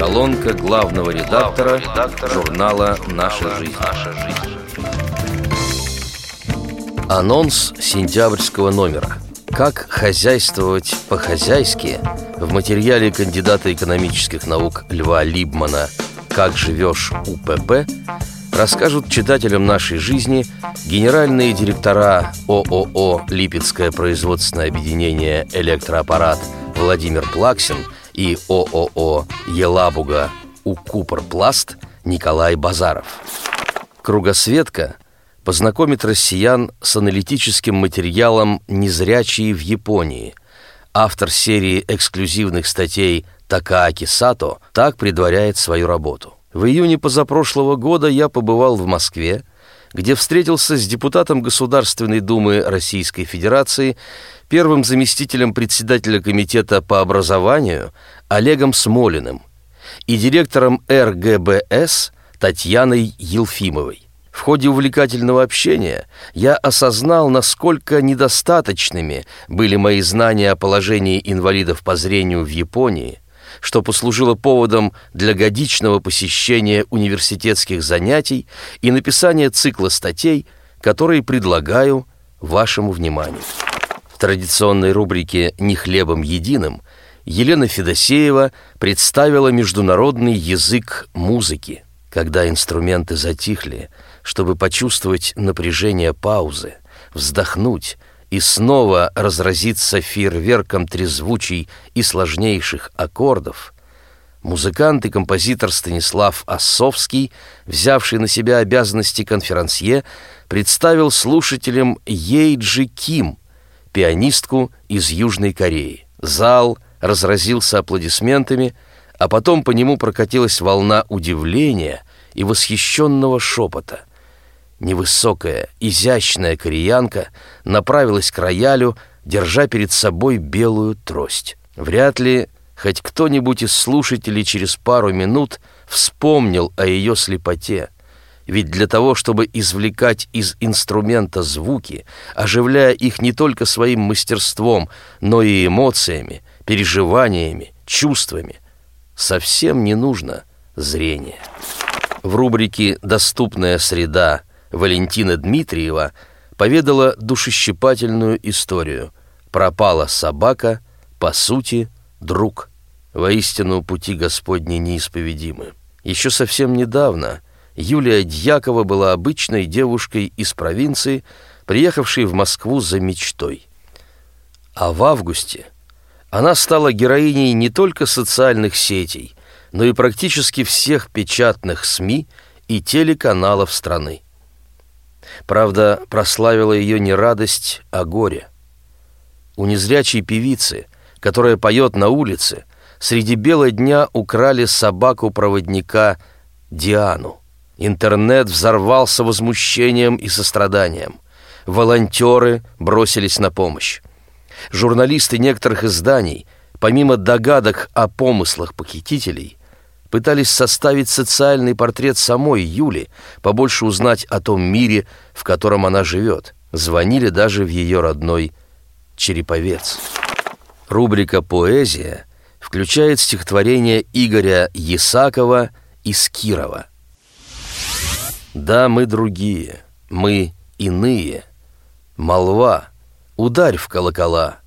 Колонка главного редактора, редактора журнала «Наша жизнь». «Наша жизнь». Анонс сентябрьского номера. Как хозяйствовать по-хозяйски в материале кандидата экономических наук Льва Либмана «Как живешь УПП» расскажут читателям нашей жизни генеральные директора ООО «Липецкое производственное объединение «Электроаппарат» Владимир Плаксин и ООО «Елабуга» «Укупорпласт» Николай Базаров. Кругосветка познакомит россиян с аналитическим материалом «Незрячие в Японии». Автор серии эксклюзивных статей Такааки Сато так предваряет свою работу. В июне позапрошлого года я побывал в Москве, где встретился с депутатом Государственной Думы Российской Федерации, первым заместителем председателя Комитета по образованию Олегом Смолиным и директором РГБС Татьяной Елфимовой. В ходе увлекательного общения я осознал, насколько недостаточными были мои знания о положении инвалидов по зрению в Японии – что послужило поводом для годичного посещения университетских занятий и написания цикла статей, которые предлагаю вашему вниманию. В традиционной рубрике «Не хлебом единым» Елена Федосеева представила международный язык музыки. Когда инструменты затихли, чтобы почувствовать напряжение паузы, вздохнуть – и снова разразиться фейерверком трезвучий и сложнейших аккордов, музыкант и композитор Станислав Осовский, взявший на себя обязанности конферансье, представил слушателям Ейджи Ким, пианистку из Южной Кореи. Зал разразился аплодисментами, а потом по нему прокатилась волна удивления и восхищенного шепота. Невысокая, изящная кореянка направилась к роялю, держа перед собой белую трость. Вряд ли хоть кто-нибудь из слушателей через пару минут вспомнил о ее слепоте. Ведь для того, чтобы извлекать из инструмента звуки, оживляя их не только своим мастерством, но и эмоциями, переживаниями, чувствами, совсем не нужно зрение. В рубрике «Доступная среда» Валентина Дмитриева поведала душещипательную историю. Пропала собака, по сути, друг. Воистину, пути Господни неисповедимы. Еще совсем недавно Юлия Дьякова была обычной девушкой из провинции, приехавшей в Москву за мечтой. А в августе она стала героиней не только социальных сетей, но и практически всех печатных СМИ и телеканалов страны. Правда, прославила ее не радость, а горе. У незрячей певицы, которая поет на улице, среди бела дня украли собаку-проводника Диану. Интернет взорвался возмущением и состраданием. Волонтеры бросились на помощь. Журналисты некоторых изданий, помимо догадок о помыслах похитителей, пытались составить социальный портрет самой Юли, побольше узнать о том мире, в котором она живет. Звонили даже в ее родной Череповец. Рубрика «Поэзия» включает стихотворение Игоря Ясакова из Кирова. «Да, мы другие, мы иные. Молва, ударь в колокола,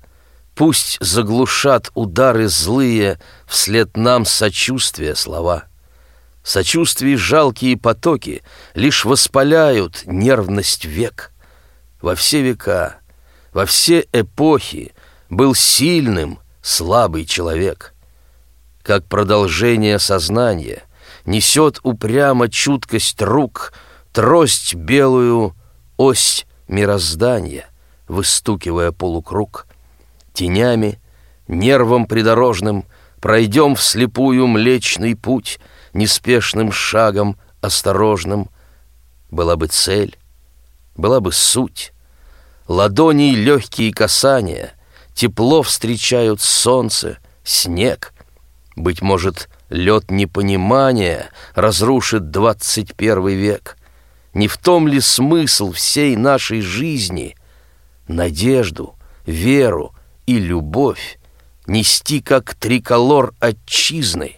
Пусть заглушат удары злые Вслед нам сочувствия слова. Сочувствие жалкие потоки Лишь воспаляют нервность век. Во все века, во все эпохи Был сильным слабый человек. Как продолжение сознания Несет упрямо чуткость рук Трость белую, ось мироздания, Выстукивая полукруг — тенями, нервом придорожным Пройдем вслепую млечный путь Неспешным шагом осторожным. Была бы цель, была бы суть. Ладоней легкие касания, Тепло встречают солнце, снег. Быть может, лед непонимания Разрушит двадцать первый век. Не в том ли смысл всей нашей жизни? Надежду, веру, и любовь нести как триколор отчизны,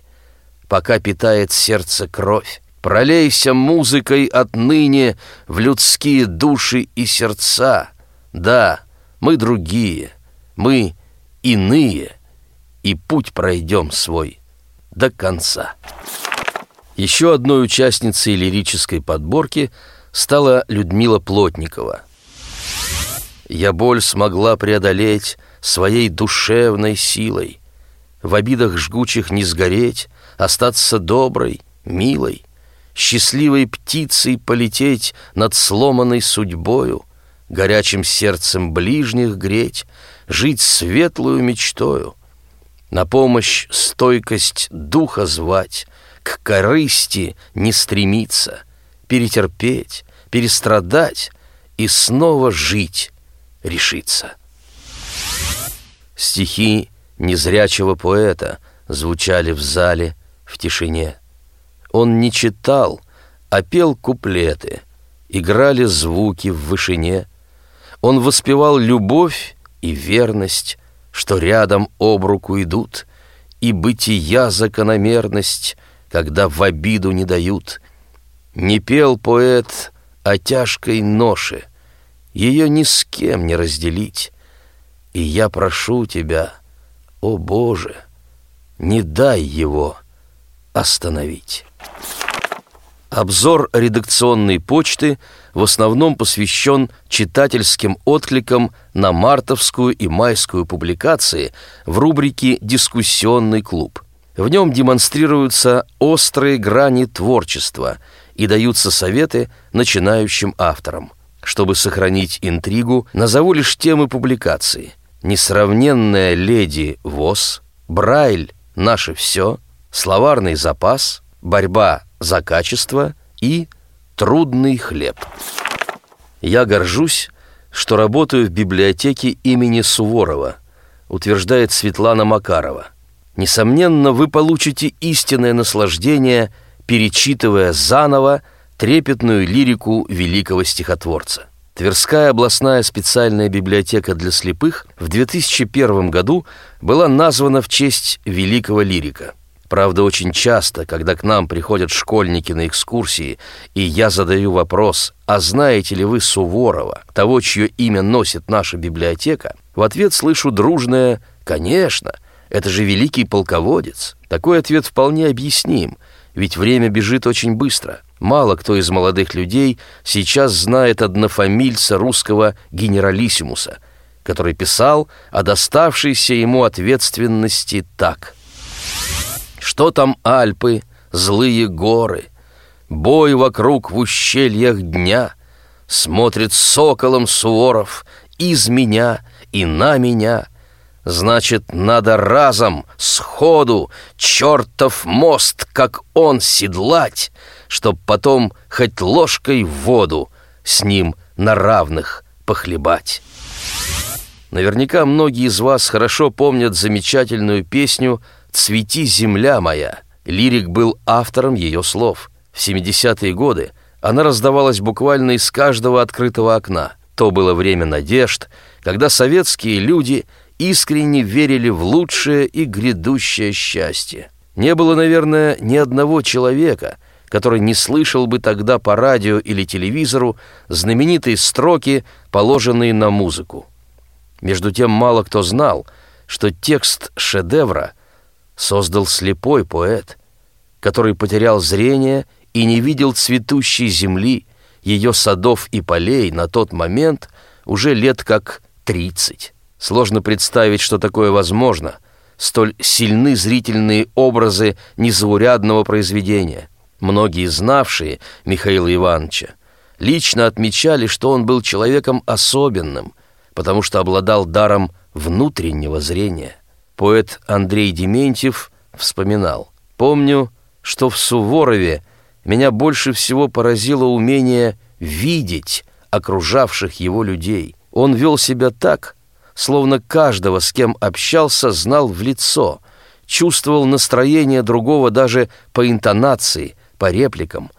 пока питает сердце кровь. Пролейся музыкой отныне в людские души и сердца. Да, мы другие, мы иные, и путь пройдем свой до конца. Еще одной участницей лирической подборки стала Людмила Плотникова. «Я боль смогла преодолеть своей душевной силой, в обидах жгучих не сгореть, остаться доброй, милой, счастливой птицей полететь над сломанной судьбою, горячим сердцем ближних греть, жить светлую мечтою, на помощь стойкость духа звать, к корысти не стремиться, перетерпеть, перестрадать и снова жить решиться. Стихи незрячего поэта звучали в зале в тишине. Он не читал, а пел куплеты, играли звуки в вышине. Он воспевал любовь и верность, что рядом об руку идут, и бытия закономерность, когда в обиду не дают. Не пел поэт о тяжкой ноше, ее ни с кем не разделить. И я прошу тебя, о Боже, не дай его остановить. Обзор редакционной почты в основном посвящен читательским откликам на мартовскую и майскую публикации в рубрике «Дискуссионный клуб». В нем демонстрируются острые грани творчества и даются советы начинающим авторам. Чтобы сохранить интригу, назову лишь темы публикации. «Несравненная леди ВОЗ», «Брайль. Наше все», «Словарный запас», «Борьба за качество» и «Трудный хлеб». Я горжусь, что работаю в библиотеке имени Суворова, утверждает Светлана Макарова. Несомненно, вы получите истинное наслаждение, перечитывая заново трепетную лирику великого стихотворца. Тверская областная специальная библиотека для слепых в 2001 году была названа в честь великого лирика – Правда, очень часто, когда к нам приходят школьники на экскурсии, и я задаю вопрос, а знаете ли вы Суворова, того, чье имя носит наша библиотека, в ответ слышу дружное «Конечно, это же великий полководец». Такой ответ вполне объясним, ведь время бежит очень быстро. Мало кто из молодых людей сейчас знает однофамильца русского генералиссимуса, который писал о доставшейся ему ответственности так – что там Альпы, злые горы? Бой вокруг в ущельях дня Смотрит соколом Суворов Из меня и на меня. Значит, надо разом, сходу, Чертов мост, как он, седлать, Чтоб потом хоть ложкой в воду С ним на равных похлебать. Наверняка многие из вас хорошо помнят замечательную песню «Цвети, земля моя». Лирик был автором ее слов. В 70-е годы она раздавалась буквально из каждого открытого окна. То было время надежд, когда советские люди искренне верили в лучшее и грядущее счастье. Не было, наверное, ни одного человека, который не слышал бы тогда по радио или телевизору знаменитые строки, положенные на музыку. Между тем мало кто знал, что текст шедевра создал слепой поэт, который потерял зрение и не видел цветущей земли, ее садов и полей на тот момент уже лет как тридцать. Сложно представить, что такое возможно. Столь сильны зрительные образы незаурядного произведения. Многие знавшие Михаила Ивановича лично отмечали, что он был человеком особенным, потому что обладал даром внутреннего зрения. Поэт Андрей Дементьев вспоминал. «Помню, что в Суворове меня больше всего поразило умение видеть окружавших его людей. Он вел себя так, словно каждого, с кем общался, знал в лицо, чувствовал настроение другого даже по интонации, по репликам,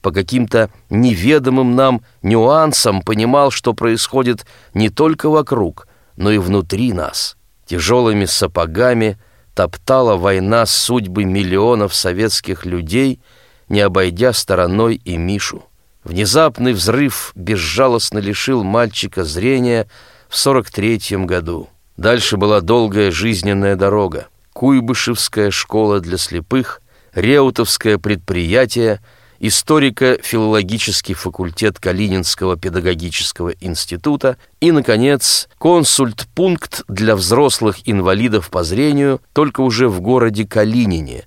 по каким-то неведомым нам нюансам понимал, что происходит не только вокруг, но и внутри нас» тяжелыми сапогами топтала война судьбы миллионов советских людей, не обойдя стороной и Мишу. Внезапный взрыв безжалостно лишил мальчика зрения в 43-м году. Дальше была долгая жизненная дорога. Куйбышевская школа для слепых, Реутовское предприятие, историко-филологический факультет Калининского педагогического института и, наконец, консультпункт для взрослых инвалидов по зрению только уже в городе Калинине,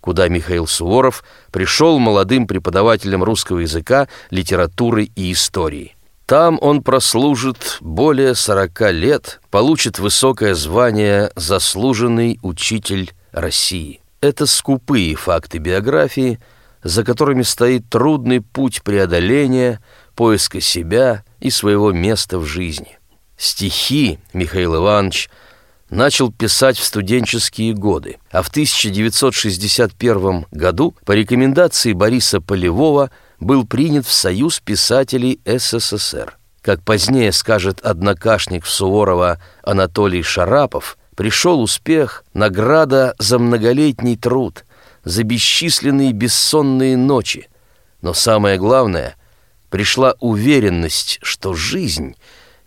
куда Михаил Суворов пришел молодым преподавателем русского языка, литературы и истории. Там он прослужит более 40 лет, получит высокое звание «Заслуженный учитель России». Это скупые факты биографии, за которыми стоит трудный путь преодоления, поиска себя и своего места в жизни. Стихи Михаил Иванович начал писать в студенческие годы, а в 1961 году по рекомендации Бориса Полевого – был принят в Союз писателей СССР. Как позднее скажет однокашник Суворова Анатолий Шарапов, пришел успех, награда за многолетний труд, за бесчисленные бессонные ночи. Но самое главное, пришла уверенность, что жизнь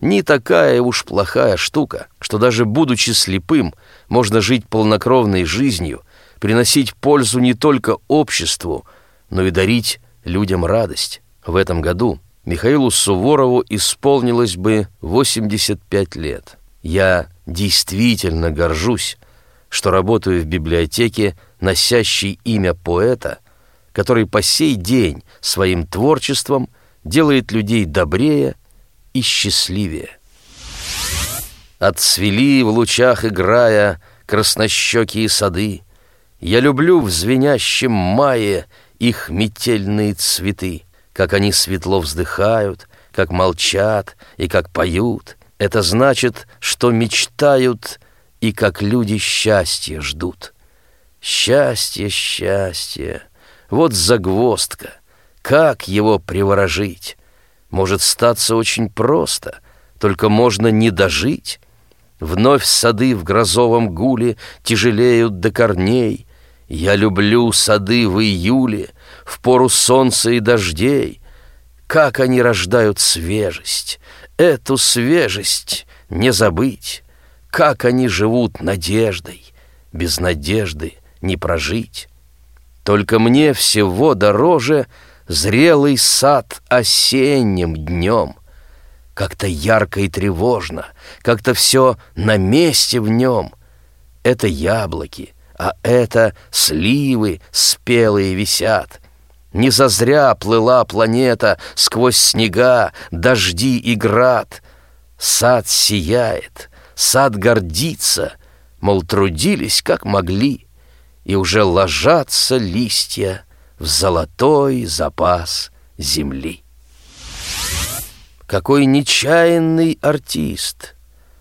не такая уж плохая штука, что даже будучи слепым, можно жить полнокровной жизнью, приносить пользу не только обществу, но и дарить людям радость. В этом году Михаилу Суворову исполнилось бы 85 лет. Я действительно горжусь, что работаю в библиотеке, носящей имя поэта, который по сей день своим творчеством делает людей добрее и счастливее. Отцвели в лучах играя краснощекие сады. Я люблю в звенящем мае — их метельные цветы, как они светло вздыхают, как молчат и как поют. Это значит, что мечтают и как люди счастья ждут. Счастье, счастье, вот загвоздка. Как его приворожить? Может статься очень просто, только можно не дожить. Вновь сады в грозовом гуле тяжелеют до корней — я люблю сады в июле, в пору солнца и дождей. Как они рождают свежесть, эту свежесть не забыть. Как они живут надеждой, без надежды не прожить. Только мне всего дороже зрелый сад осенним днем. Как-то ярко и тревожно, как-то все на месте в нем. Это яблоки — а это сливы спелые висят. Не зазря плыла планета сквозь снега, дожди и град. Сад сияет, сад гордится, мол, трудились как могли, и уже ложатся листья в золотой запас земли. Какой нечаянный артист,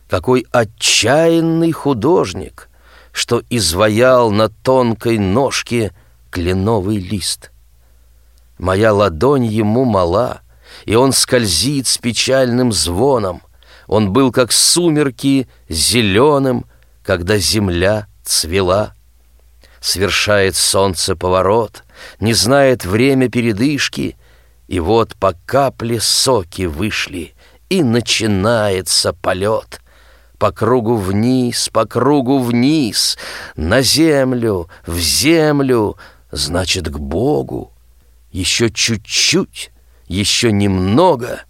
какой отчаянный художник — что изваял на тонкой ножке кленовый лист. Моя ладонь ему мала, и он скользит с печальным звоном. Он был, как сумерки, зеленым, когда земля цвела. Свершает солнце поворот, не знает время передышки, и вот по капле соки вышли, и начинается полет по кругу вниз, по кругу вниз, на землю, в землю, значит, к Богу. Еще чуть-чуть, еще немного,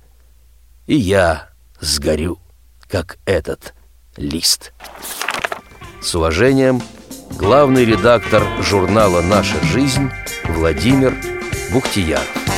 и я сгорю, как этот лист. С уважением, главный редактор журнала «Наша жизнь» Владимир Бухтияров.